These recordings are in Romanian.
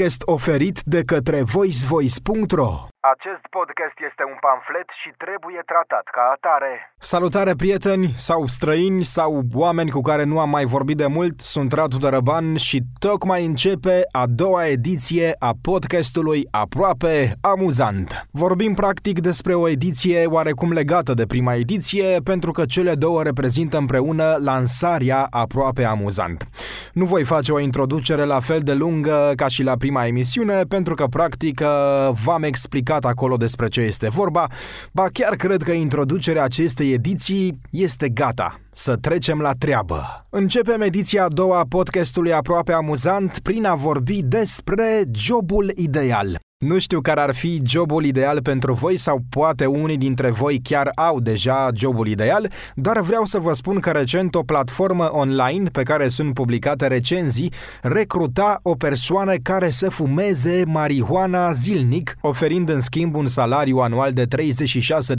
podcast oferit de către voicevoice.ro Acest podcast este un pamflet și trebuie tratat ca atare. Salutare prieteni sau străini sau oameni cu care nu am mai vorbit de mult, sunt Radu Dărăban și tocmai începe a doua ediție a podcastului Aproape Amuzant. Vorbim practic despre o ediție oarecum legată de prima ediție pentru că cele două reprezintă împreună lansarea Aproape Amuzant. Nu voi face o introducere la fel de lungă ca și la prima emisiune pentru că practic v-am explicat explicat acolo despre ce este vorba, ba chiar cred că introducerea acestei ediții este gata. Să trecem la treabă. Începem ediția a doua a podcastului aproape amuzant prin a vorbi despre jobul ideal. Nu știu care ar fi jobul ideal pentru voi sau poate unii dintre voi chiar au deja jobul ideal, dar vreau să vă spun că recent o platformă online pe care sunt publicate recenzii recruta o persoană care să fumeze marihuana zilnic, oferind în schimb un salariu anual de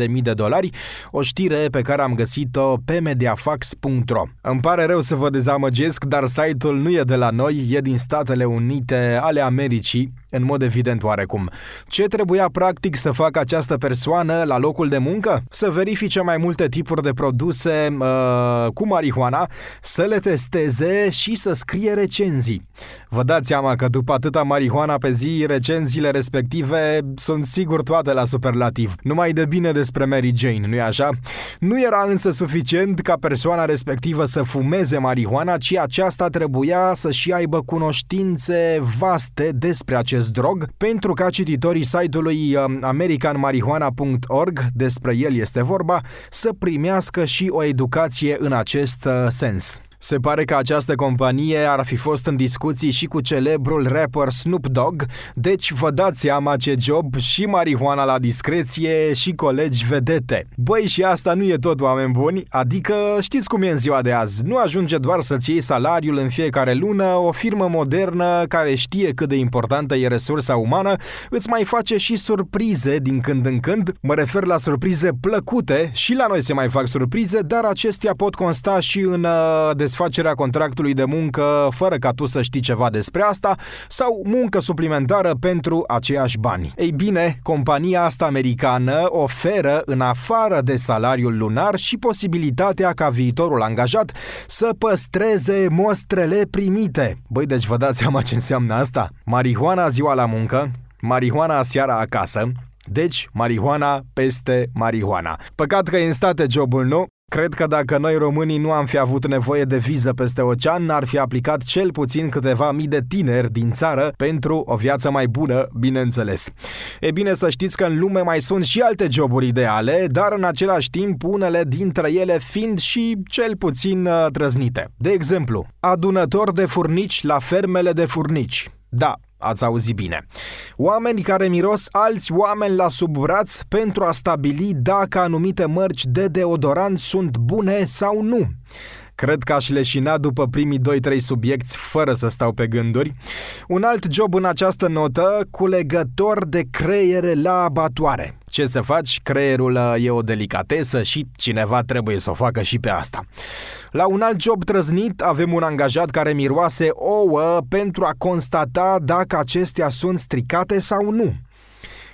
36.000 de dolari, o știre pe care am găsit-o pe mediafax.ro. Îmi pare rău să vă dezamăgesc, dar site-ul nu e de la noi, e din Statele Unite ale Americii, în mod evident oarecum. Ce trebuia practic să facă această persoană la locul de muncă? Să verifice mai multe tipuri de produse uh, cu marihuana, să le testeze și să scrie recenzii. Vă dați seama că după atâta marihuana pe zi, recenziile respective sunt sigur toate la superlativ. Numai de bine despre Mary Jane, nu-i așa? Nu era însă suficient ca persoana respectivă să fumeze marihuana, ci aceasta trebuia să și aibă cunoștințe vaste despre acest acest drog, pentru ca cititorii site-ului um, americanmarihuana.org, despre el este vorba, să primească și o educație în acest uh, sens. Se pare că această companie ar fi fost în discuții și cu celebrul rapper Snoop Dogg, deci vă dați seama ce job și marihuana la discreție și colegi vedete. Băi, și asta nu e tot oameni buni, adică știți cum e în ziua de azi, nu ajunge doar să-ți iei salariul în fiecare lună, o firmă modernă care știe cât de importantă e resursa umană, îți mai face și surprize din când în când, mă refer la surprize plăcute și la noi se mai fac surprize, dar acestea pot consta și în uh, desfacerea contractului de muncă fără ca tu să știi ceva despre asta sau muncă suplimentară pentru aceiași bani. Ei bine, compania asta americană oferă în afară de salariul lunar și posibilitatea ca viitorul angajat să păstreze mostrele primite. Băi, deci vă dați seama ce înseamnă asta? Marihuana ziua la muncă, marihuana seara acasă, deci, marihuana peste marihuana. Păcat că e în state jobul nu, Cred că dacă noi românii nu am fi avut nevoie de viză peste ocean, ar fi aplicat cel puțin câteva mii de tineri din țară pentru o viață mai bună, bineînțeles. E bine să știți că în lume mai sunt și alte joburi ideale, dar în același timp unele dintre ele fiind și cel puțin uh, trăznite. De exemplu, adunător de furnici la fermele de furnici. Da, ați auzit bine. Oameni care miros alți oameni la sub braț pentru a stabili dacă anumite mărci de deodorant sunt bune sau nu. Cred că aș leșina după primii 2-3 subiecti fără să stau pe gânduri. Un alt job în această notă, culegător de creiere la abatoare. Ce să faci, creierul uh, e o delicatesă și cineva trebuie să o facă și pe asta. La un alt job trăznit avem un angajat care miroase ouă pentru a constata dacă acestea sunt stricate sau nu.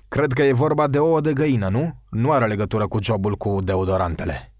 Cred că e vorba de ouă de găină, nu? Nu are legătură cu jobul cu deodorantele.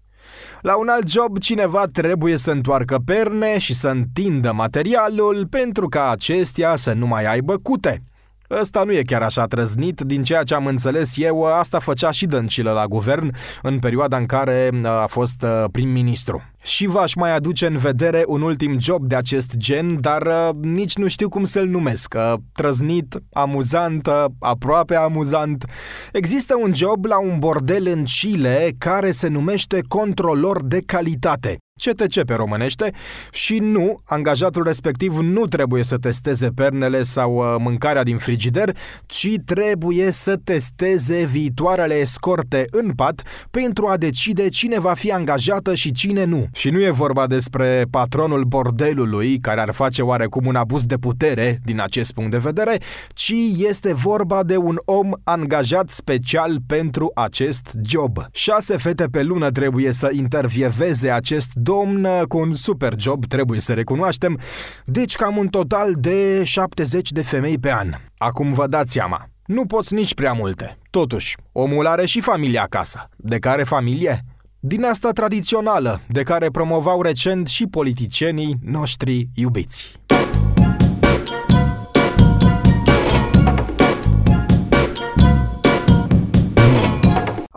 La un alt job, cineva trebuie să întoarcă perne și să întindă materialul pentru ca acestea să nu mai aibă cute. Ăsta nu e chiar așa trăznit, din ceea ce am înțeles eu, asta făcea și Dăncilă la guvern în perioada în care uh, a fost uh, prim-ministru. Și v-aș mai aduce în vedere un ultim job de acest gen, dar uh, nici nu știu cum să-l numesc. Uh, trăznit, amuzant, uh, aproape amuzant. Există un job la un bordel în Chile care se numește controlor de calitate. CTC pe românește și nu, angajatul respectiv nu trebuie să testeze pernele sau uh, mâncarea din frigider, ci trebuie să testeze viitoarele escorte în pat pentru a decide cine va fi angajată și cine nu. Și nu e vorba despre patronul bordelului, care ar face oarecum un abuz de putere din acest punct de vedere, ci este vorba de un om angajat special pentru acest job. Șase fete pe lună trebuie să intervieveze acest domn cu un super job, trebuie să recunoaștem, deci cam un total de 70 de femei pe an. Acum vă dați seama, nu poți nici prea multe. Totuși, omul are și familia acasă. De care familie? Din asta tradițională, de care promovau recent și politicienii noștri iubiți.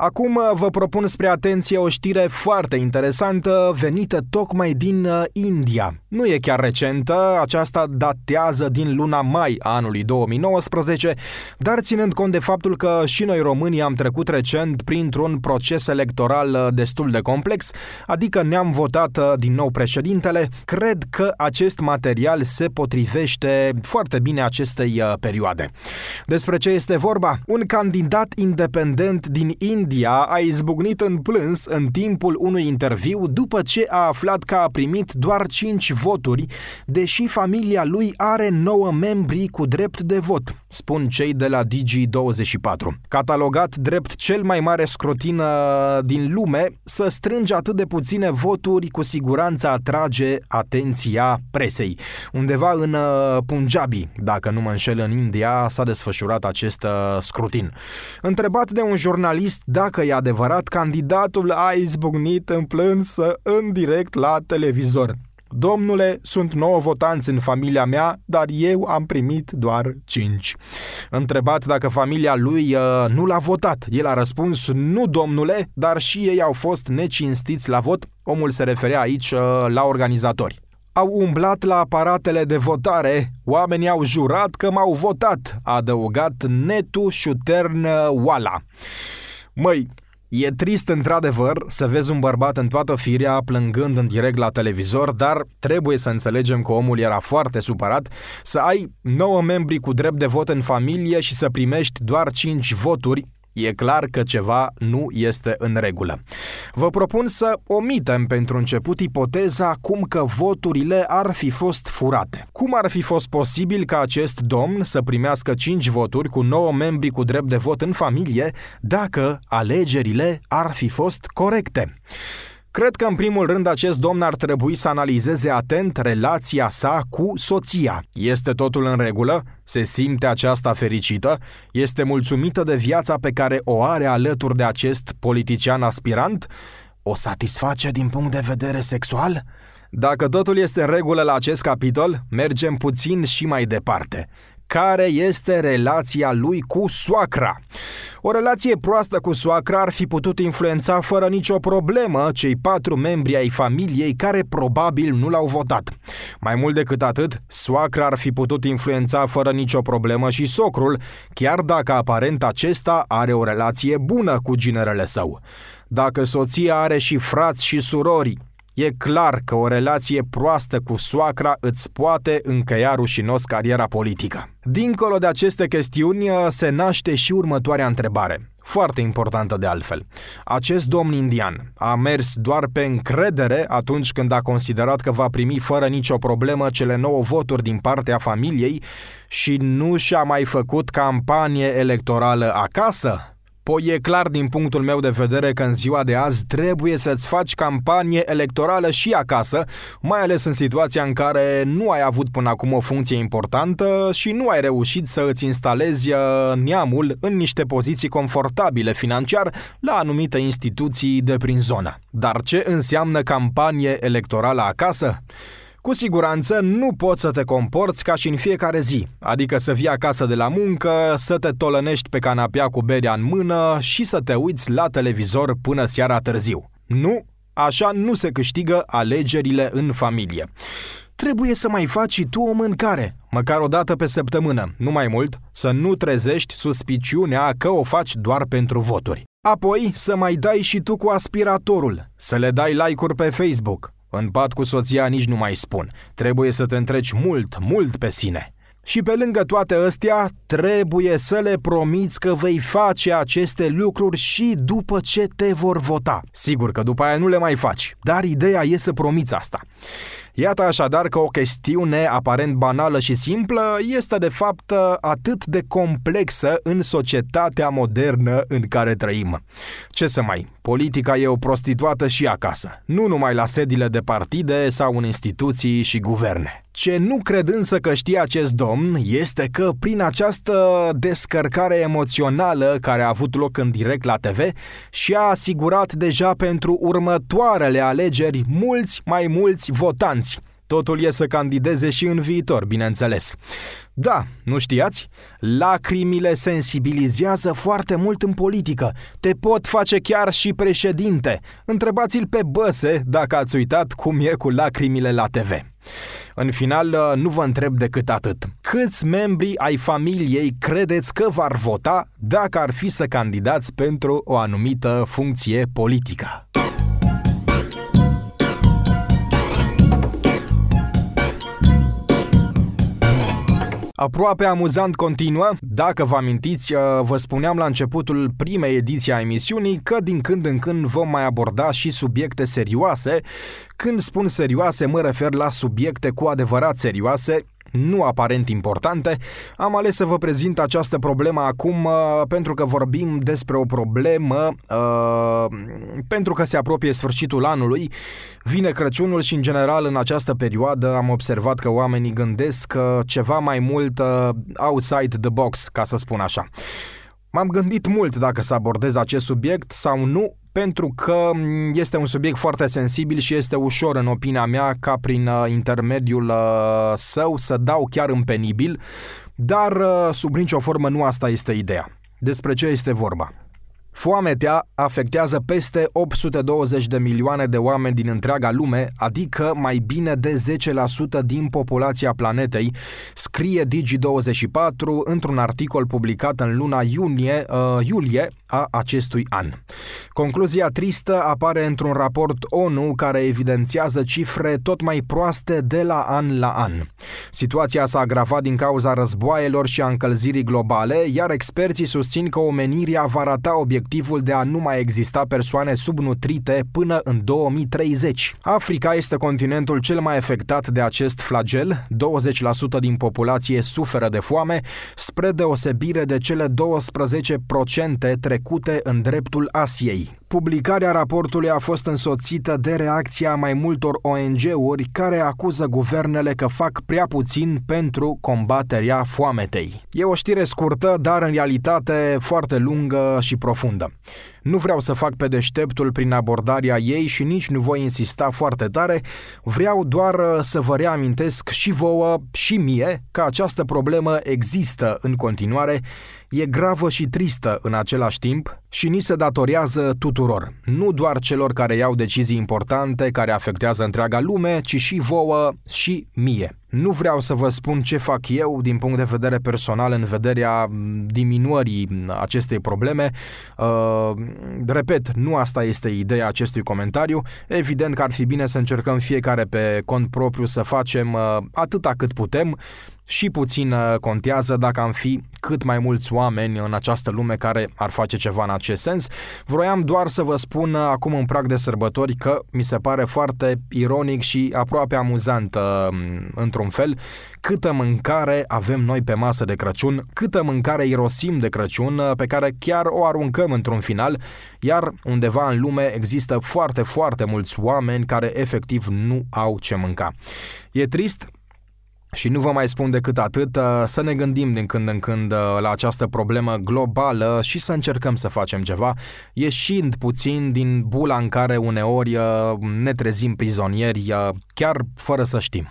Acum uh, vă propun spre atenție o știre foarte interesantă venită tocmai din uh, India. Nu e chiar recentă, aceasta datează din luna mai a anului 2019, dar ținând cont de faptul că și noi românii am trecut recent printr-un proces electoral uh, destul de complex, adică ne-am votat din nou președintele, cred că acest material se potrivește foarte bine acestei perioade. Despre ce este vorba? Un candidat independent din India India a izbucnit în plâns în timpul unui interviu după ce a aflat că a primit doar 5 voturi, deși familia lui are 9 membri cu drept de vot, spun cei de la Digi24. Catalogat drept cel mai mare scrutin uh, din lume, să strânge atât de puține voturi cu siguranță atrage atenția presei. Undeva în uh, Punjabi, dacă nu mă înșel în India, s-a desfășurat acest uh, scrutin. Întrebat de un jurnalist dacă e adevărat, candidatul a izbucnit în plânsă în direct la televizor. Domnule, sunt nouă votanți în familia mea, dar eu am primit doar cinci. Întrebat dacă familia lui uh, nu l-a votat, el a răspuns nu, domnule, dar și ei au fost necinstiți la vot. Omul se referea aici uh, la organizatori. Au umblat la aparatele de votare, oamenii au jurat că m-au votat, a adăugat Netu Șutern Wala. Măi, E trist într-adevăr să vezi un bărbat în toată firea plângând în direct la televizor, dar trebuie să înțelegem că omul era foarte supărat să ai 9 membri cu drept de vot în familie și să primești doar 5 voturi E clar că ceva nu este în regulă. Vă propun să omitem pentru început ipoteza cum că voturile ar fi fost furate. Cum ar fi fost posibil ca acest domn să primească 5 voturi cu 9 membri cu drept de vot în familie dacă alegerile ar fi fost corecte? Cred că în primul rând acest domn ar trebui să analizeze atent relația sa cu soția. Este totul în regulă? Se simte aceasta fericită? Este mulțumită de viața pe care o are alături de acest politician aspirant? O satisface din punct de vedere sexual? Dacă totul este în regulă la acest capitol, mergem puțin și mai departe care este relația lui cu soacra. O relație proastă cu soacra ar fi putut influența fără nicio problemă cei patru membri ai familiei care probabil nu l-au votat. Mai mult decât atât, soacra ar fi putut influența fără nicio problemă și socrul, chiar dacă aparent acesta are o relație bună cu ginerele său. Dacă soția are și frați și surori, E clar că o relație proastă cu soacra îți poate încăia rușinos cariera politică. Dincolo de aceste chestiuni se naște și următoarea întrebare. Foarte importantă de altfel. Acest domn indian a mers doar pe încredere atunci când a considerat că va primi fără nicio problemă cele nouă voturi din partea familiei și nu și-a mai făcut campanie electorală acasă? Păi e clar din punctul meu de vedere că în ziua de azi trebuie să-ți faci campanie electorală și acasă, mai ales în situația în care nu ai avut până acum o funcție importantă și nu ai reușit să îți instalezi uh, neamul în niște poziții confortabile financiar la anumite instituții de prin zonă. Dar ce înseamnă campanie electorală acasă? Cu siguranță nu poți să te comporți ca și în fiecare zi, adică să vii acasă de la muncă, să te tolănești pe canapea cu berea în mână și să te uiți la televizor până seara târziu. Nu, așa nu se câștigă alegerile în familie. Trebuie să mai faci și tu o mâncare, măcar o dată pe săptămână, nu mai mult, să nu trezești suspiciunea că o faci doar pentru voturi. Apoi să mai dai și tu cu aspiratorul, să le dai like-uri pe Facebook, în pat cu soția nici nu mai spun. Trebuie să te întreci mult, mult pe sine. Și pe lângă toate astea, trebuie să le promiți că vei face aceste lucruri și după ce te vor vota. Sigur că după aia nu le mai faci, dar ideea e să promiți asta. Iată așadar că o chestiune aparent banală și simplă este de fapt atât de complexă în societatea modernă în care trăim. Ce să mai, politica e o prostituată și acasă, nu numai la sediile de partide sau în instituții și guverne. Ce nu cred însă că știe acest domn este că prin această descărcare emoțională care a avut loc în direct la TV și-a asigurat deja pentru următoarele alegeri mulți mai mulți votanți. Totul e să candideze și în viitor, bineînțeles. Da, nu știați? Lacrimile sensibilizează foarte mult în politică. Te pot face chiar și președinte. Întrebați-l pe Băse dacă ați uitat cum e cu lacrimile la TV. În final, nu vă întreb decât atât. Câți membri ai familiei credeți că v-ar vota dacă ar fi să candidați pentru o anumită funcție politică? Aproape amuzant continuă. Dacă vă amintiți, uh, vă spuneam la începutul primei ediții a emisiunii că din când în când vom mai aborda și subiecte serioase. Când spun serioase, mă refer la subiecte cu adevărat serioase, nu aparent importante, am ales să vă prezint această problemă acum uh, pentru că vorbim despre o problemă uh, pentru că se apropie sfârșitul anului, vine Crăciunul și în general în această perioadă am observat că oamenii gândesc uh, ceva mai mult uh, outside the box, ca să spun așa. M-am gândit mult dacă să abordez acest subiect sau nu, pentru că mm, este un subiect foarte sensibil și este ușor, în opinia mea, ca prin uh, intermediul uh, său să dau chiar în penibil, dar uh, sub nicio formă nu asta este ideea. Despre ce este vorba? Foametea afectează peste 820 de milioane de oameni din întreaga lume, adică mai bine de 10% din populația planetei, scrie Digi24 într-un articol publicat în luna iunie, uh, iulie a acestui an. Concluzia tristă apare într-un raport ONU care evidențiază cifre tot mai proaste de la an la an. Situația s-a agravat din cauza războaielor și a încălzirii globale, iar experții susțin că omenirea va rata obiectivul de a nu mai exista persoane subnutrite până în 2030. Africa este continentul cel mai afectat de acest flagel, 20% din populație suferă de foame, spre deosebire de cele 12% trecute în dreptul Asiei. Publicarea raportului a fost însoțită de reacția mai multor ONG-uri care acuză guvernele că fac prea puțin pentru combaterea foametei. E o știre scurtă, dar în realitate foarte lungă și profundă. Nu vreau să fac pe deșteptul prin abordarea ei și nici nu voi insista foarte tare, vreau doar uh, să vă reamintesc și vouă și mie că această problemă există în continuare e gravă și tristă în același timp și ni se datorează tuturor, nu doar celor care iau decizii importante care afectează întreaga lume, ci și vouă și mie. Nu vreau să vă spun ce fac eu din punct de vedere personal în vederea diminuării acestei probleme. Uh, repet, nu asta este ideea acestui comentariu. Evident că ar fi bine să încercăm fiecare pe cont propriu să facem uh, atâta cât putem și puțin uh, contează dacă am fi cât mai mulți oameni în această lume care ar face ceva în acest sens. Vroiam doar să vă spun uh, acum în prag de sărbători că mi se pare foarte ironic și aproape amuzant uh, într-un fel câtă mâncare avem noi pe masă de Crăciun, câtă mâncare irosim de Crăciun pe care chiar o aruncăm într-un final, iar undeva în lume există foarte, foarte mulți oameni care efectiv nu au ce mânca. E trist, și nu vă mai spun decât atât, uh, să ne gândim din când în când uh, la această problemă globală și să încercăm să facem ceva, ieșind puțin din bula în care uneori uh, ne trezim prizonieri, chiar fără să știm.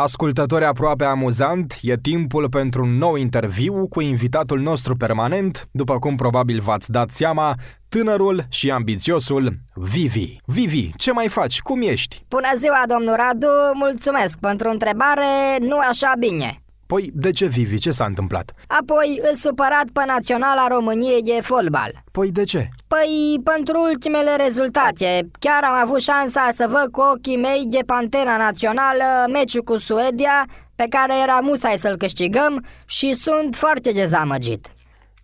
Ascultători aproape amuzant, e timpul pentru un nou interviu cu invitatul nostru permanent, după cum probabil v-ați dat seama, tânărul și ambițiosul Vivi. Vivi, ce mai faci? Cum ești? Bună ziua, domnul Radu, mulțumesc pentru întrebare, nu așa bine. Păi, de ce, Vivi? Ce s-a întâmplat? Apoi îl supărat pe Naționala României de fotbal. Păi, de ce? Păi, pentru ultimele rezultate, chiar am avut șansa să văd cu ochii mei de Pantena Națională meciul cu Suedia, pe care era musai să-l câștigăm și sunt foarte dezamăgit.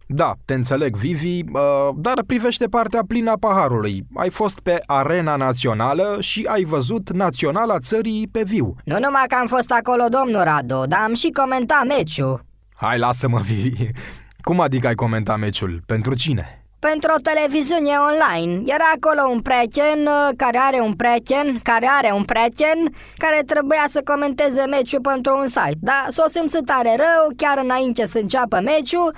Da, te înțeleg, Vivi, uh, dar privește partea plină a paharului. Ai fost pe arena națională și ai văzut naționala țării pe viu. Nu numai că am fost acolo, domnul Radu, dar am și comentat meciul. Hai, lasă-mă, Vivi. Cum adică ai comentat meciul? Pentru cine? Pentru o televiziune online. Era acolo un prieten uh, care are un prieten, care are un prieten, care trebuia să comenteze meciul pentru un site. Dar s-o simțit tare rău, chiar înainte să înceapă meciul,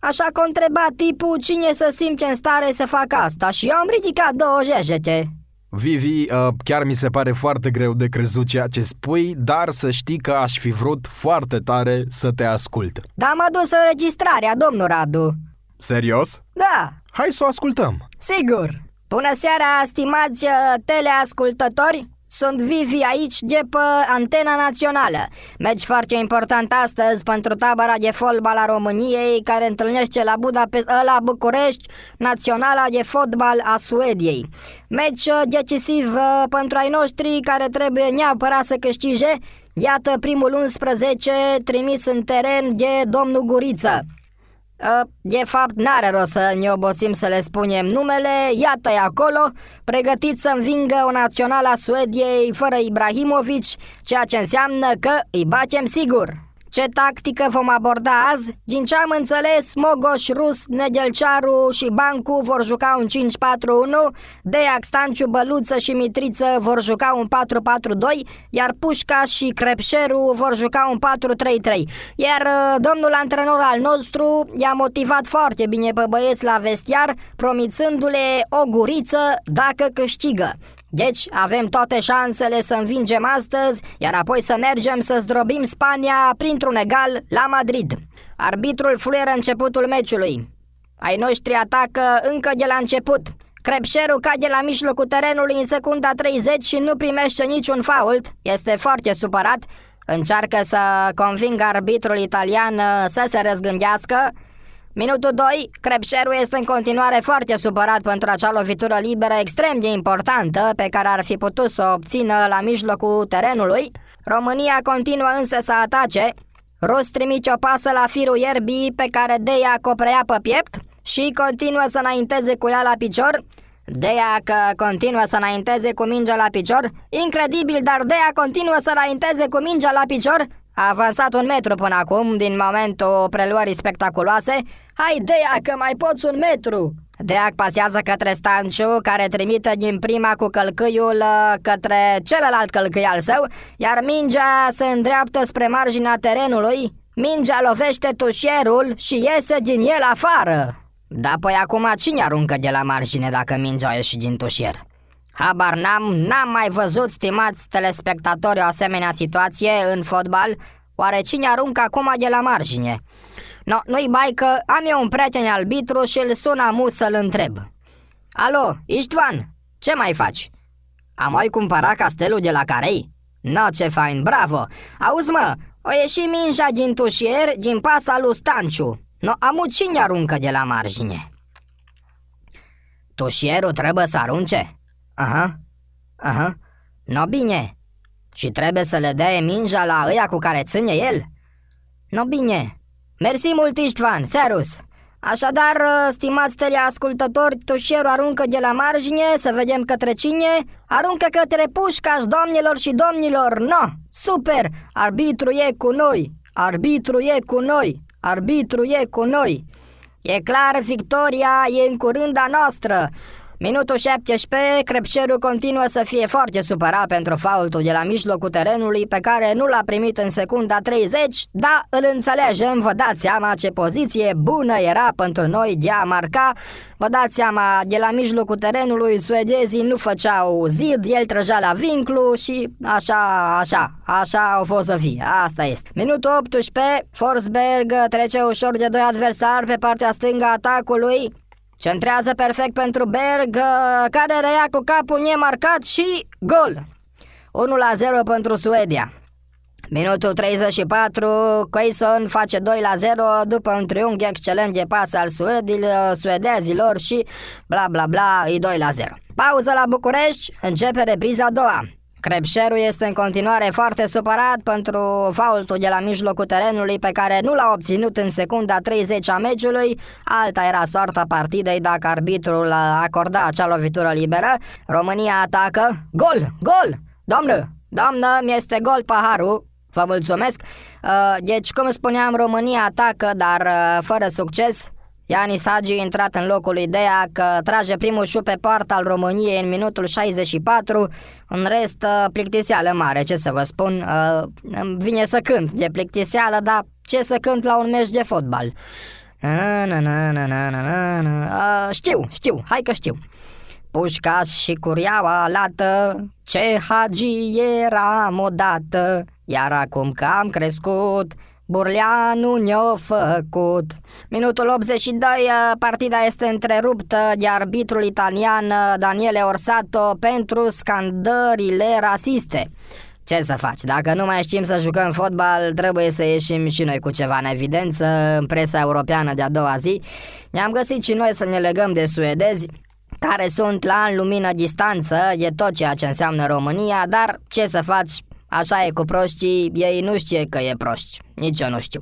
Așa că întreba tipul cine să simte în stare să facă asta și eu am ridicat două jejete. Vivi, uh, chiar mi se pare foarte greu de crezut ceea ce spui, dar să știi că aș fi vrut foarte tare să te ascult. Da, m-a dus înregistrarea, domnul Radu. Serios? Da, Hai să o ascultăm. sigur. Bună seara, stimați uh, teleascultători! Sunt Vivi aici de pe Antena Națională. Meci foarte important astăzi pentru tabăra de fotbal a României care întâlnește la, Budapest, ă, la București Naționala de fotbal a Suediei. Meci uh, decisiv uh, pentru ai noștri care trebuie neapărat să câștige. Iată primul 11 trimis în teren de domnul Guriță. Uh, De fapt, n-are rost să ne obosim să le spunem numele, iată-i acolo, pregătit să învingă o națională a Suediei fără Ibrahimovic, ceea ce înseamnă că îi batem sigur. Ce tactică vom aborda azi? Din ce am înțeles, Mogoș, Rus, Nedelcearu și Bancu vor juca un 5-4-1, Deac, Stanciu, Băluță și Mitriță vor juca un 4-4-2, iar Pușca și Crepșeru vor juca un 4-3-3. Iar uh, domnul antrenor al nostru i-a motivat foarte bine pe băieți la vestiar, promițându-le o guriță dacă câștigă. Deci avem toate șansele să învingem astăzi, iar apoi să mergem să zdrobim Spania printr-un egal la Madrid. Arbitrul fluieră începutul meciului. Ai noștri atacă încă de la început. Crepșeru cade la mijlocul terenului în secunda 30 și nu primește niciun fault. Este foarte supărat. Încearcă să convingă arbitrul italian uh, să se răzgândească. Minutul 2, Crepșeru este în continuare foarte supărat pentru acea lovitură liberă extrem de importantă pe care ar fi putut să o obțină la mijlocul terenului. România continuă însă să atace. Rus trimite o pasă la firul ierbii pe care Deia o preia pe piept și continuă să înainteze cu ea la picior. Deia că continuă să înainteze cu mingea la picior. Incredibil, dar Deia continuă să înainteze cu mingea la picior. A avansat un metru până acum din momentul preluării spectaculoase. Hai, Deia, că mai poți un metru! Deac pasează către Stanciu, care trimite din prima cu călcâiul uh, către celălalt călcâi al său, iar mingea se îndreaptă spre marginea terenului. Mingea lovește tușierul și iese din el afară. Da, păi acum cine aruncă de la margine dacă mingea a ieșit din tușier? Habar n-am, n-am mai văzut, stimați telespectatori, o asemenea situație în fotbal. Oare cine aruncă acum de la margine? No, nu-i bai că am eu un prieten albitru și îl sun amus să-l întreb. Alo, Istvan, ce mai faci? Am mai cumpărat castelul de la Carei? No, ce fain, bravo! Auzi mă, o ieși mingea din tușier, din pasa lui Stanciu. No, amu cine aruncă de la margine? Tușierul trebuie să arunce? Aha, aha, no bine. Și trebuie să le dea mingea la ăia cu care ține el? No bine. Mersi mult, Istvan, serus. Așadar, stimați teleascultători, tușierul aruncă de la margine, să vedem către cine. Aruncă către pușcaș, domnilor și domnilor. No, super! Arbitru e cu noi! Arbitru e cu noi! Arbitru e cu noi! E clar, victoria e în curând a noastră. Minutul 17, Crepșerul continuă să fie foarte supărat pentru faultul de la mijlocul terenului pe care nu l-a primit în secunda 30, dar îl înțelegem, vă dați seama ce poziție bună era pentru noi de a marca. Vă dați seama, de la mijlocul terenului suedezii nu făceau zid, el trăgea la vinclu și așa, așa, așa au fost să fie, asta este. Minutul 18, Forsberg trece ușor de doi adversari pe partea stângă a atacului, Centrează perfect pentru Berg, uh, care reia cu capul nemarcat și gol. 1 la 0 pentru Suedia. Minutul 34, Quaison face 2 la 0 după un triunghi excelent de pas al suedilor, suedezilor și bla bla bla, e 2 la 0. Pauză la București, începe repriza a doua. Crepșerul este în continuare foarte supărat pentru faultul de la mijlocul terenului pe care nu l-a obținut în secunda 30 a meciului. Alta era soarta partidei dacă arbitrul acorda acea lovitură liberă. România atacă. Gol! Gol! Doamnă! Doamnă, mi-este gol paharul. Vă mulțumesc. Uh, deci, cum spuneam, România atacă, dar uh, fără succes. Ianis Hagi a intrat în locul lui Dea că trage primul șut pe poarta al României în minutul 64, în rest uh, plictiseală mare, ce să vă spun, îmi vine să cânt de plictiseală, dar ce să cânt la un meci de fotbal? Na, na, na, na, na, na, na. știu, știu, hai că știu. Pușcaș și curiaua lată, ce hagi eram odată, iar acum că am crescut, Burleanu ne-a făcut. Minutul 82, partida este întreruptă de arbitrul italian Daniele Orsato pentru scandările rasiste. Ce să faci? Dacă nu mai știm să jucăm fotbal, trebuie să ieșim și noi cu ceva în evidență în presa europeană de a doua zi. Ne-am găsit și noi să ne legăm de suedezi, care sunt la în lumină distanță, e tot ceea ce înseamnă România, dar ce să faci, Așa e cu proștii, ei nu știe că e proști. Nici eu nu știu.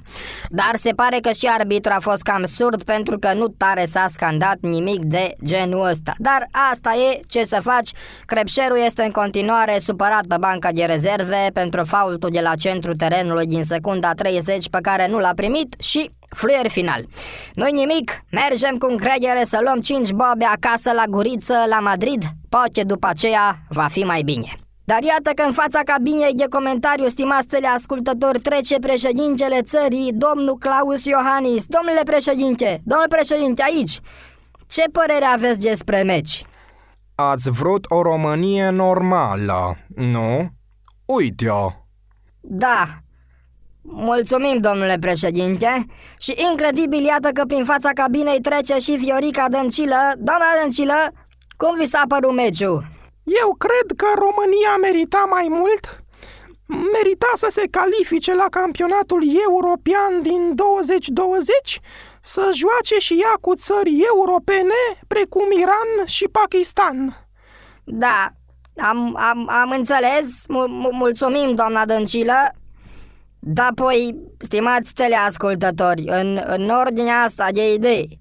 Dar se pare că și arbitru a fost cam surd pentru că nu tare s-a scandat nimic de genul ăsta. Dar asta e, ce să faci, Crepșerul este în continuare supărat pe banca de rezerve pentru faultul de la centru terenului din secunda 30 pe care nu l-a primit și Fluier final. Nu-i nimic, mergem cu încredere să luăm 5 bobe acasă la Guriță, la Madrid, poate după aceea va fi mai bine. Dar iată că în fața cabinei de comentariu, stimați ascultători, trece președintele țării, domnul Claus Iohannis. Domnule președinte, domnule președinte, aici, ce părere aveți despre meci? Ați vrut o Românie normală, nu? Uite-o! Da, Mulțumim, domnule președinte, și incredibil iată că prin fața cabinei trece și Viorica Dăncilă. Doamna Dăncilă, cum vi s-a părut meciul? Eu cred că România merita mai mult. Merita să se califice la campionatul european din 2020, să joace și ea cu țări europene precum Iran și Pakistan. Da, am, am, am înțeles, M- mulțumim, doamna Dăncilă. Da, apoi, stimați teleascultători, în, în ordinea asta de idei,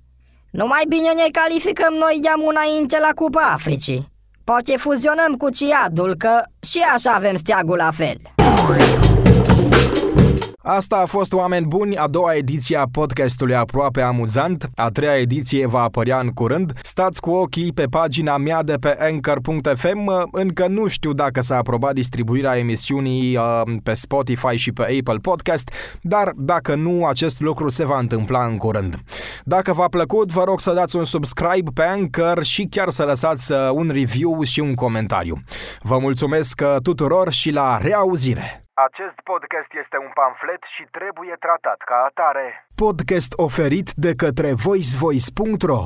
numai bine ne calificăm noi de înainte la Cupa Africii. Poate fuzionăm cu Ciadul, că și așa avem steagul la fel. Asta a fost Oameni Buni, a doua ediție a podcastului aproape amuzant. A treia ediție va apărea în curând. Stați cu ochii pe pagina mea de pe anchor.fm. Încă nu știu dacă s-a aprobat distribuirea emisiunii uh, pe Spotify și pe Apple Podcast, dar dacă nu, acest lucru se va întâmpla în curând. Dacă v-a plăcut, vă rog să dați un subscribe pe Anchor și chiar să lăsați uh, un review și un comentariu. Vă mulțumesc uh, tuturor și la reauzire! Acest podcast este un pamflet și trebuie tratat ca atare. Podcast oferit de către voicevoice.ro